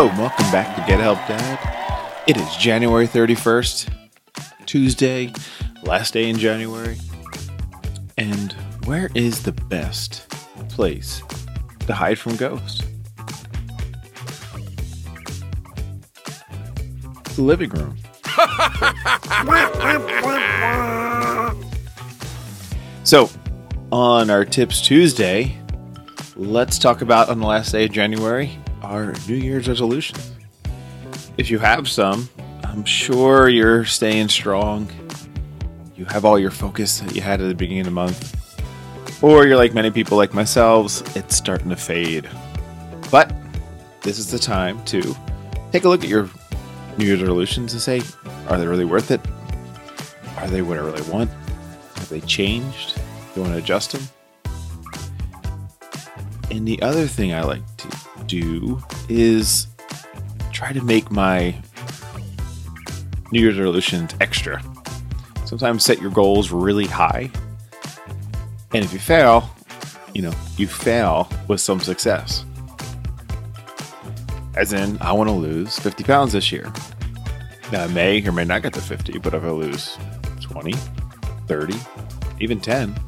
Hello, welcome back to Get Help Dad. It is January 31st, Tuesday, last day in January. And where is the best place to hide from ghosts? The living room. so, on our Tips Tuesday, let's talk about on the last day of January our New Year's resolutions. If you have some, I'm sure you're staying strong. You have all your focus that you had at the beginning of the month. Or you're like many people like myself, it's starting to fade. But this is the time to take a look at your New Year's resolutions and say, are they really worth it? Are they what I really want? Have they changed? Do you want to adjust them? And the other thing I like to do is try to make my New Year's resolutions extra. Sometimes set your goals really high. And if you fail, you know, you fail with some success. As in, I want to lose 50 pounds this year. Now, I may or may not get to 50, but if I lose 20, 30, even 10,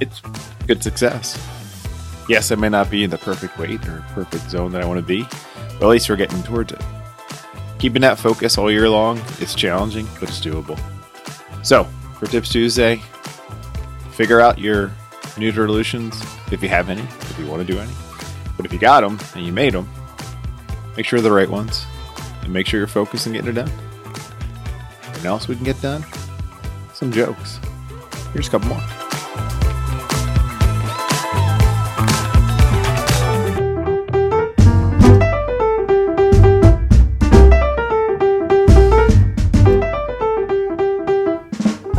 it's good success. Yes, I may not be in the perfect weight or perfect zone that I want to be, but at least we're getting towards it. Keeping that focus all year long is challenging, but it's doable. So, for Tips Tuesday, figure out your New resolutions if you have any, if you want to do any. But if you got them and you made them, make sure they're the right ones and make sure you're focused on getting it done. What else we can get done? Some jokes. Here's a couple more.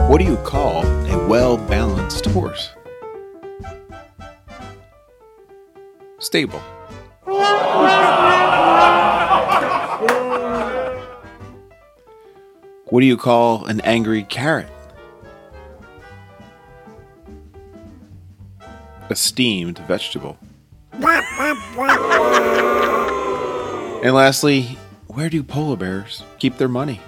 What do you call a well balanced horse? Stable. What do you call an angry carrot? A steamed vegetable. And lastly, where do polar bears keep their money?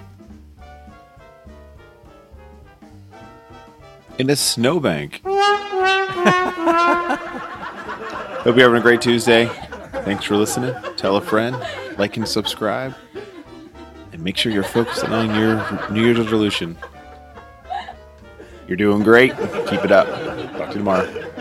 In a snowbank. Hope you're having a great Tuesday. Thanks for listening. Tell a friend, like and subscribe, and make sure you're focusing on your New Year's resolution. You're doing great. Keep it up. Talk to you tomorrow.